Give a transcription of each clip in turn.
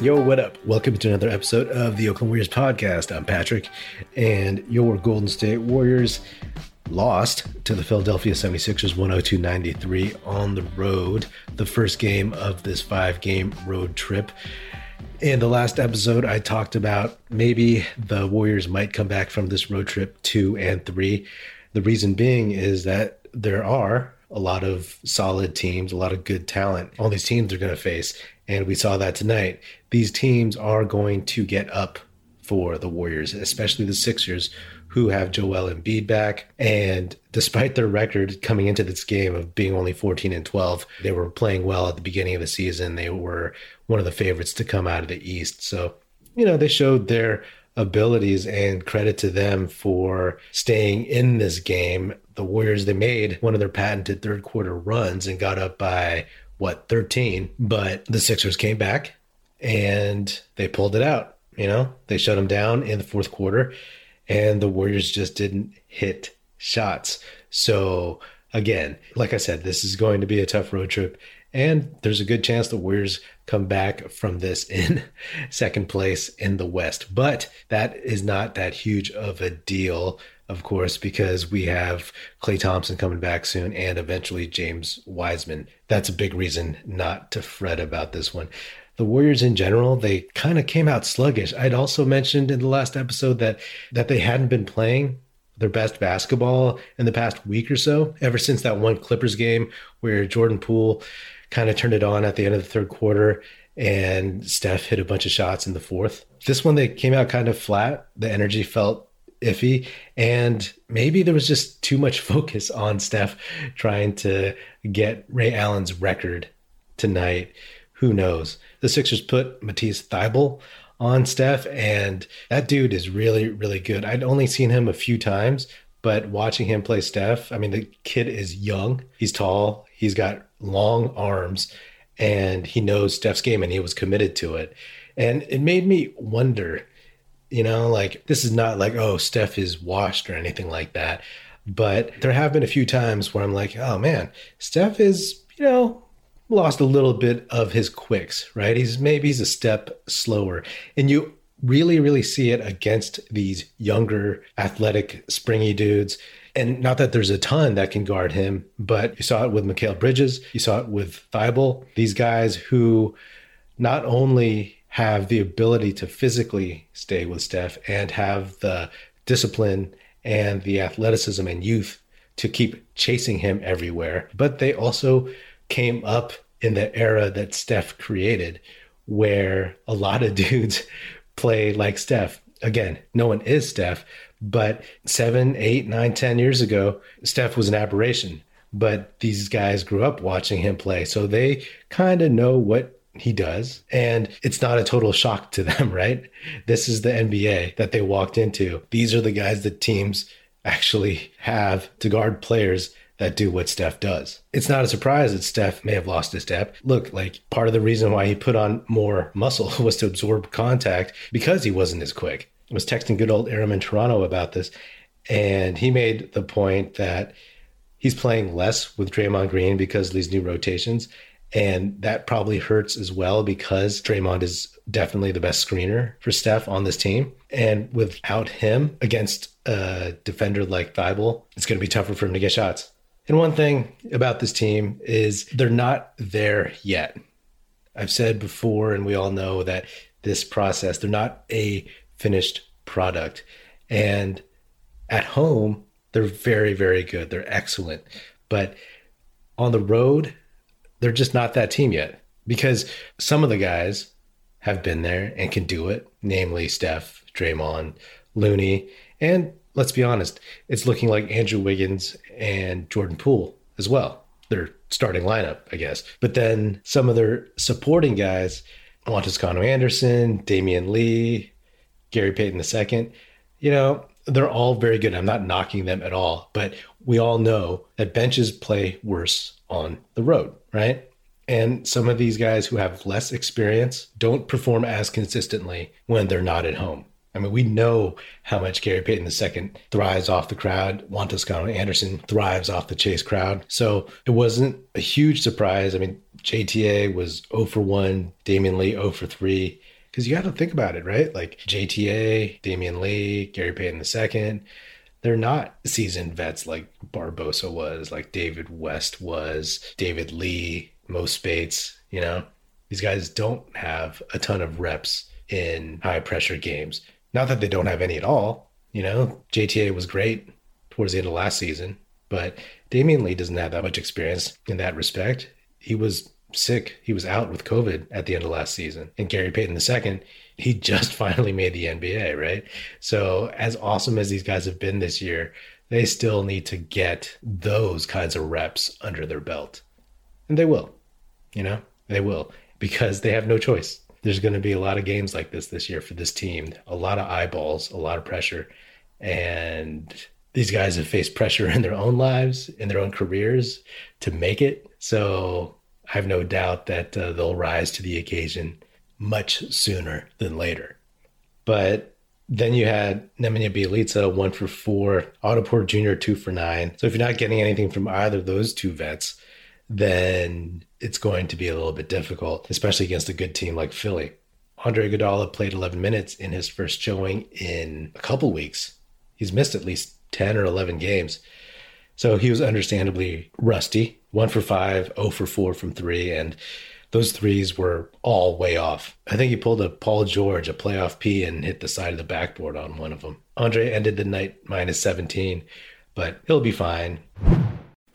Yo, what up? Welcome to another episode of the Oakland Warriors podcast. I'm Patrick, and your Golden State Warriors lost to the Philadelphia 76ers 102 93 on the road, the first game of this five game road trip. In the last episode, I talked about maybe the Warriors might come back from this road trip two and three. The reason being is that there are a lot of solid teams, a lot of good talent all these teams are going to face. And we saw that tonight. These teams are going to get up for the Warriors, especially the Sixers, who have Joel Embiid back. And despite their record coming into this game of being only 14 and 12, they were playing well at the beginning of the season. They were one of the favorites to come out of the East. So, you know, they showed their abilities and credit to them for staying in this game. The Warriors, they made one of their patented third quarter runs and got up by what 13 but the sixers came back and they pulled it out you know? They shut them down in the fourth quarter and the warriors just didn't hit shots. So again like i said this is going to be a tough road trip and there's a good chance the warriors come back from this in second place in the west but that is not that huge of a deal of course, because we have Klay Thompson coming back soon and eventually James Wiseman. That's a big reason not to fret about this one. The Warriors in general, they kind of came out sluggish. I'd also mentioned in the last episode that that they hadn't been playing their best basketball in the past week or so, ever since that one Clippers game where Jordan Poole kind of turned it on at the end of the third quarter and Steph hit a bunch of shots in the fourth. This one they came out kind of flat. The energy felt iffy. And maybe there was just too much focus on Steph trying to get Ray Allen's record tonight. Who knows? The Sixers put Matisse Thybulle on Steph, and that dude is really, really good. I'd only seen him a few times, but watching him play Steph, I mean, the kid is young, he's tall, he's got long arms, and he knows Steph's game, and he was committed to it. And it made me wonder you know, like this is not like, oh, Steph is washed or anything like that. But there have been a few times where I'm like, oh man, Steph is, you know, lost a little bit of his quicks, right? He's maybe he's a step slower. And you really, really see it against these younger, athletic, springy dudes. And not that there's a ton that can guard him, but you saw it with Mikal Bridges, you saw it with Thybulle, these guys who not only have the ability to physically stay with Steph and have the discipline and the athleticism and youth to keep chasing him everywhere. But they also came up in the era that Steph created, where a lot of dudes play like Steph. Again, no one is Steph, but seven, eight, nine, ten years ago, Steph was an aberration. But these guys grew up watching him play. So they kind of know what he does. And it's not a total shock to them, right? This is the NBA that they walked into. These are the guys that teams actually have to guard players that do what Steph does. It's not a surprise that Steph may have lost a step. Look, like part of the reason why he put on more muscle was to absorb contact because he wasn't as quick. I was texting good old Aram in Toronto about this, and he made the point that he's playing less with Draymond Green because of these new rotations. And that probably hurts as well because Draymond is definitely the best screener for Steph on this team. And without him against a defender like Thybulle, it's going to be tougher for him to get shots. And one thing about this team is they're not there yet. I've said before, and we all know that this process, they're not a finished product. And at home, they're very, very good. They're excellent. But on the road, they're just not that team yet because some of the guys have been there and can do it, namely Steph, Draymond, Looney, and let's be honest, it's looking like Andrew Wiggins and Jordan Poole as well. Their starting lineup, I guess. But then some of their supporting guys, Juan Toscano Anderson, Damion Lee, Gary Payton II, you know, they're all very good. I'm not knocking them at all, but we all know that benches play worse on the road, right? And some of these guys who have less experience don't perform as consistently when they're not at home. I mean, we know how much Gary Payton II thrives off the crowd. Juan Toscano Anderson thrives off the chase crowd. So it wasn't a huge surprise. I mean, JTA was 0 for 1, Damion Lee 0 for 3. Because you got to think about it, right? Like JTA, Damion Lee, Gary Payton II, they're not seasoned vets like Barbosa was, like David West was, David Lee, Mo Speights, you know? These guys don't have a ton of reps in high pressure games. Not that they don't have any at all. You know, JTA was great towards the end of last season, but Damion Lee doesn't have that much experience in that respect. He was sick. He was out with COVID at the end of last season. And Gary Payton II, he just finally made the NBA, right? So, as awesome as these guys have been this year, they still need to get those kinds of reps under their belt. And they will, you know, they will because they have no choice there's going to be a lot of games like this this year for this team. A lot of eyeballs, a lot of pressure, and these guys have faced pressure in their own lives, in their own careers to make it. So I have no doubt that uh, they'll rise to the occasion much sooner than later. But then you had Nemanja Bjelica, one for four, Otto Porter Jr., two for nine. So if you're not getting anything from either of those two vets, then it's going to be a little bit difficult, especially against a good team like Philly. Andre Iguodala played 11 minutes in his first showing in a couple weeks. He's missed at least 10 or 11 games. So he was understandably rusty. One for five, oh for four from three, and those threes were all way off. I think he pulled a Paul George, a playoff P, and hit the side of the backboard on one of them. Andre ended the night minus 17, but he'll be fine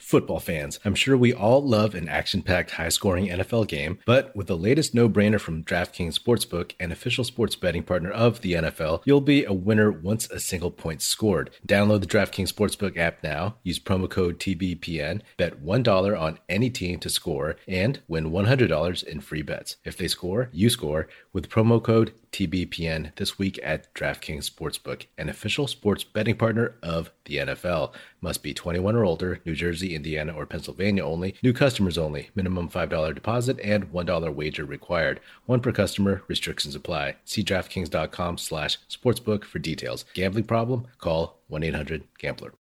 football fans. I'm sure we all love an action packed, high scoring NFL game, but with the latest no brainer from DraftKings Sportsbook, an official sports betting partner of the NFL, you'll be a winner once a single point scored. Download the DraftKings Sportsbook app now, use promo code TBPN, bet $1 on any team to score, and win $100 in free bets. If they score, you score with promo code TBPN this week at DraftKings Sportsbook, an official sports betting partner of the NFL. Must be 21 or older, New Jersey, Indiana, or Pennsylvania only. New customers only. Minimum $5 deposit and $1 wager required. One per customer. Restrictions apply. See DraftKings.com slash sportsbook for details. Gambling problem? Call 1-800-GAMBLER.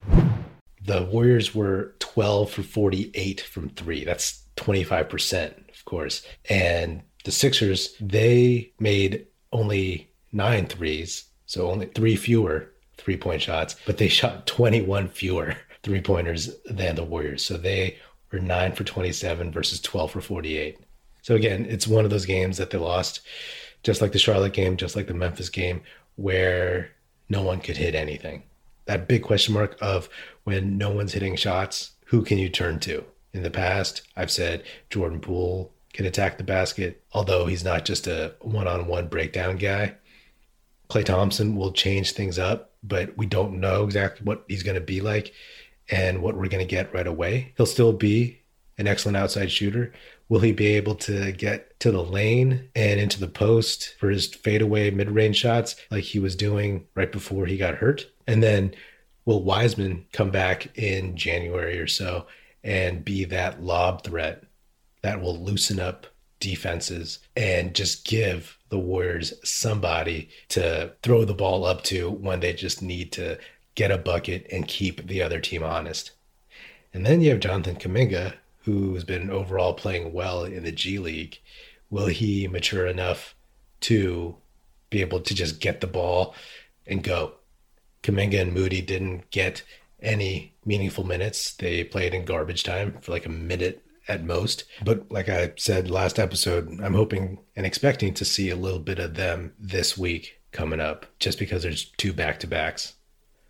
The Warriors were 12 for 48 from three. That's 25%, of course. And the Sixers, they made only nine threes, so only three fewer three point shots, but they shot 21 fewer three pointers than the Warriors. So they were nine for 27 versus 12 for 48. So again, it's one of those games that they lost, just like the Charlotte game, just like the Memphis game, where no one could hit anything. That big question mark of when no one's hitting shots, who can you turn to? In the past, I've said Jordan Poole can attack the basket, although he's not just a one on one breakdown guy. Klay Thompson will change things up, but we don't know exactly what he's going to be like and what we're going to get right away. He'll still be an excellent outside shooter. Will he be able to get to the lane and into the post for his fadeaway mid range shots like he was doing right before he got hurt? And then will Wiseman come back in January or so and be that lob threat that will loosen up defenses and just give the Warriors somebody to throw the ball up to when they just need to get a bucket and keep the other team honest. And then you have Jonathan Kuminga, who's been overall playing well in the G League. Will he mature enough to be able to just get the ball and go? Kuminga and Moody didn't get any meaningful minutes. They played in garbage time for like a minute at most. But like I said last episode, I'm hoping and expecting to see a little bit of them this week coming up just because there's two back to backs.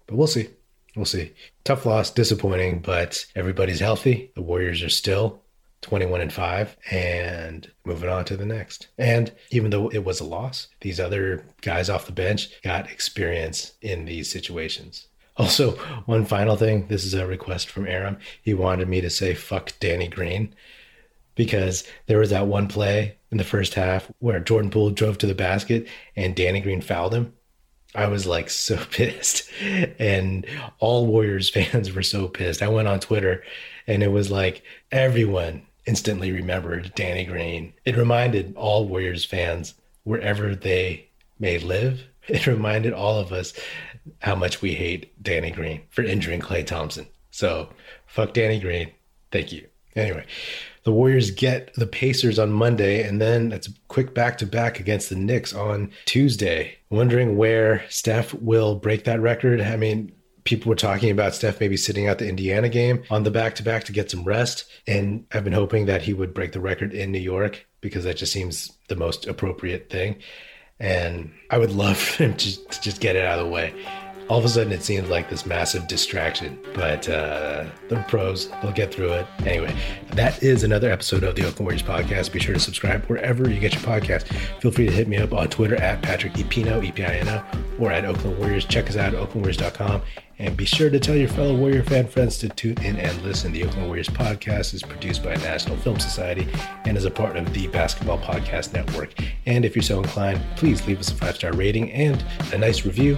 But we'll see. We'll see. Tough loss, disappointing, but everybody's healthy. The Warriors are still 21 and 5 and moving on to the next. And even though it was a loss, these other guys off the bench got experience in these situations. Also, one final thing. This is a request from Aram. He wanted me to say fuck Danny Green because there was that one play in the first half where Jordan Poole drove to the basket and Danny Green fouled him. I was like so pissed. And all Warriors fans were so pissed. I went on Twitter and it was like everyone instantly remembered Danny Green. It reminded all Warriors fans, wherever they may live, it reminded all of us how much we hate Danny Green for injuring Klay Thompson. So fuck Danny Green. Thank you. Anyway, the Warriors get the Pacers on Monday, and then it's a quick back to back against the Knicks on Tuesday. Wondering where Steph will break that record. I mean, people were talking about Steph maybe sitting out the Indiana game on the back to back to get some rest. And I've been hoping that he would break the record in New York because that just seems the most appropriate thing. And I would love for him to, to just get it out of the way all of a sudden it seems like this massive distraction. But uh, the pros, they'll get through it. Anyway, that is another episode of the Oakland Warriors podcast. Be sure to subscribe wherever you get your podcast. Feel free to hit me up on Twitter at Patrick Epino, E-P-I-N-O, or at Oakland Warriors. Check us out at oaklandwarriors.com. And be sure to tell your fellow Warrior fan friends to tune in and listen. The Oakland Warriors podcast is produced by National Film Society and is a part of the Basketball Podcast Network. And if you're so inclined, please leave us a five star rating and a nice review